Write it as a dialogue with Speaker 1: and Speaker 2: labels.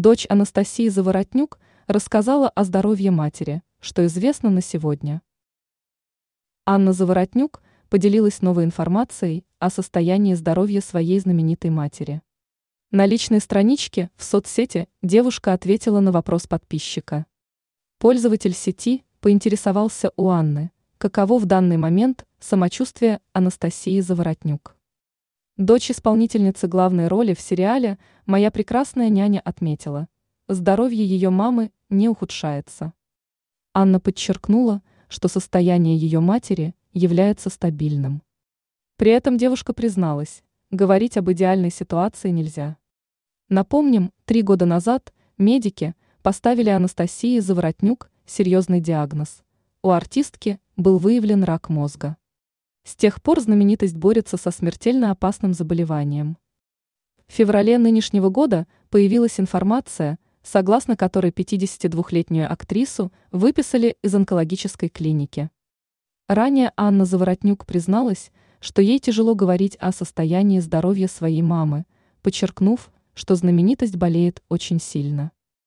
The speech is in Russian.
Speaker 1: Дочь Анастасии Заворотнюк рассказала о здоровье матери, что известно на сегодня. Анна Заворотнюк поделилась новой информацией о состоянии здоровья своей знаменитой матери. На личной страничке в соцсети девушка ответила на вопрос подписчика. Пользователь сети поинтересовался у Анны, каково в данный момент самочувствие Анастасии Заворотнюк. Дочь исполнительницы главной роли в сериале «Моя прекрасная няня» отметила, здоровье ее мамы не ухудшается. Анна подчеркнула, что состояние ее матери является стабильным. При этом девушка призналась, говорить об идеальной ситуации нельзя. Напомним, три года назад медики поставили Анастасии Заворотнюк серьезный диагноз. У артистки был выявлен рак мозга. С тех пор знаменитость борется со смертельно опасным заболеванием. В феврале нынешнего года появилась информация, согласно которой 52-летнюю актрису выписали из онкологической клиники. Ранее Анна Заворотнюк призналась, что ей тяжело говорить о состоянии здоровья своей мамы, подчеркнув, что знаменитость болеет очень сильно.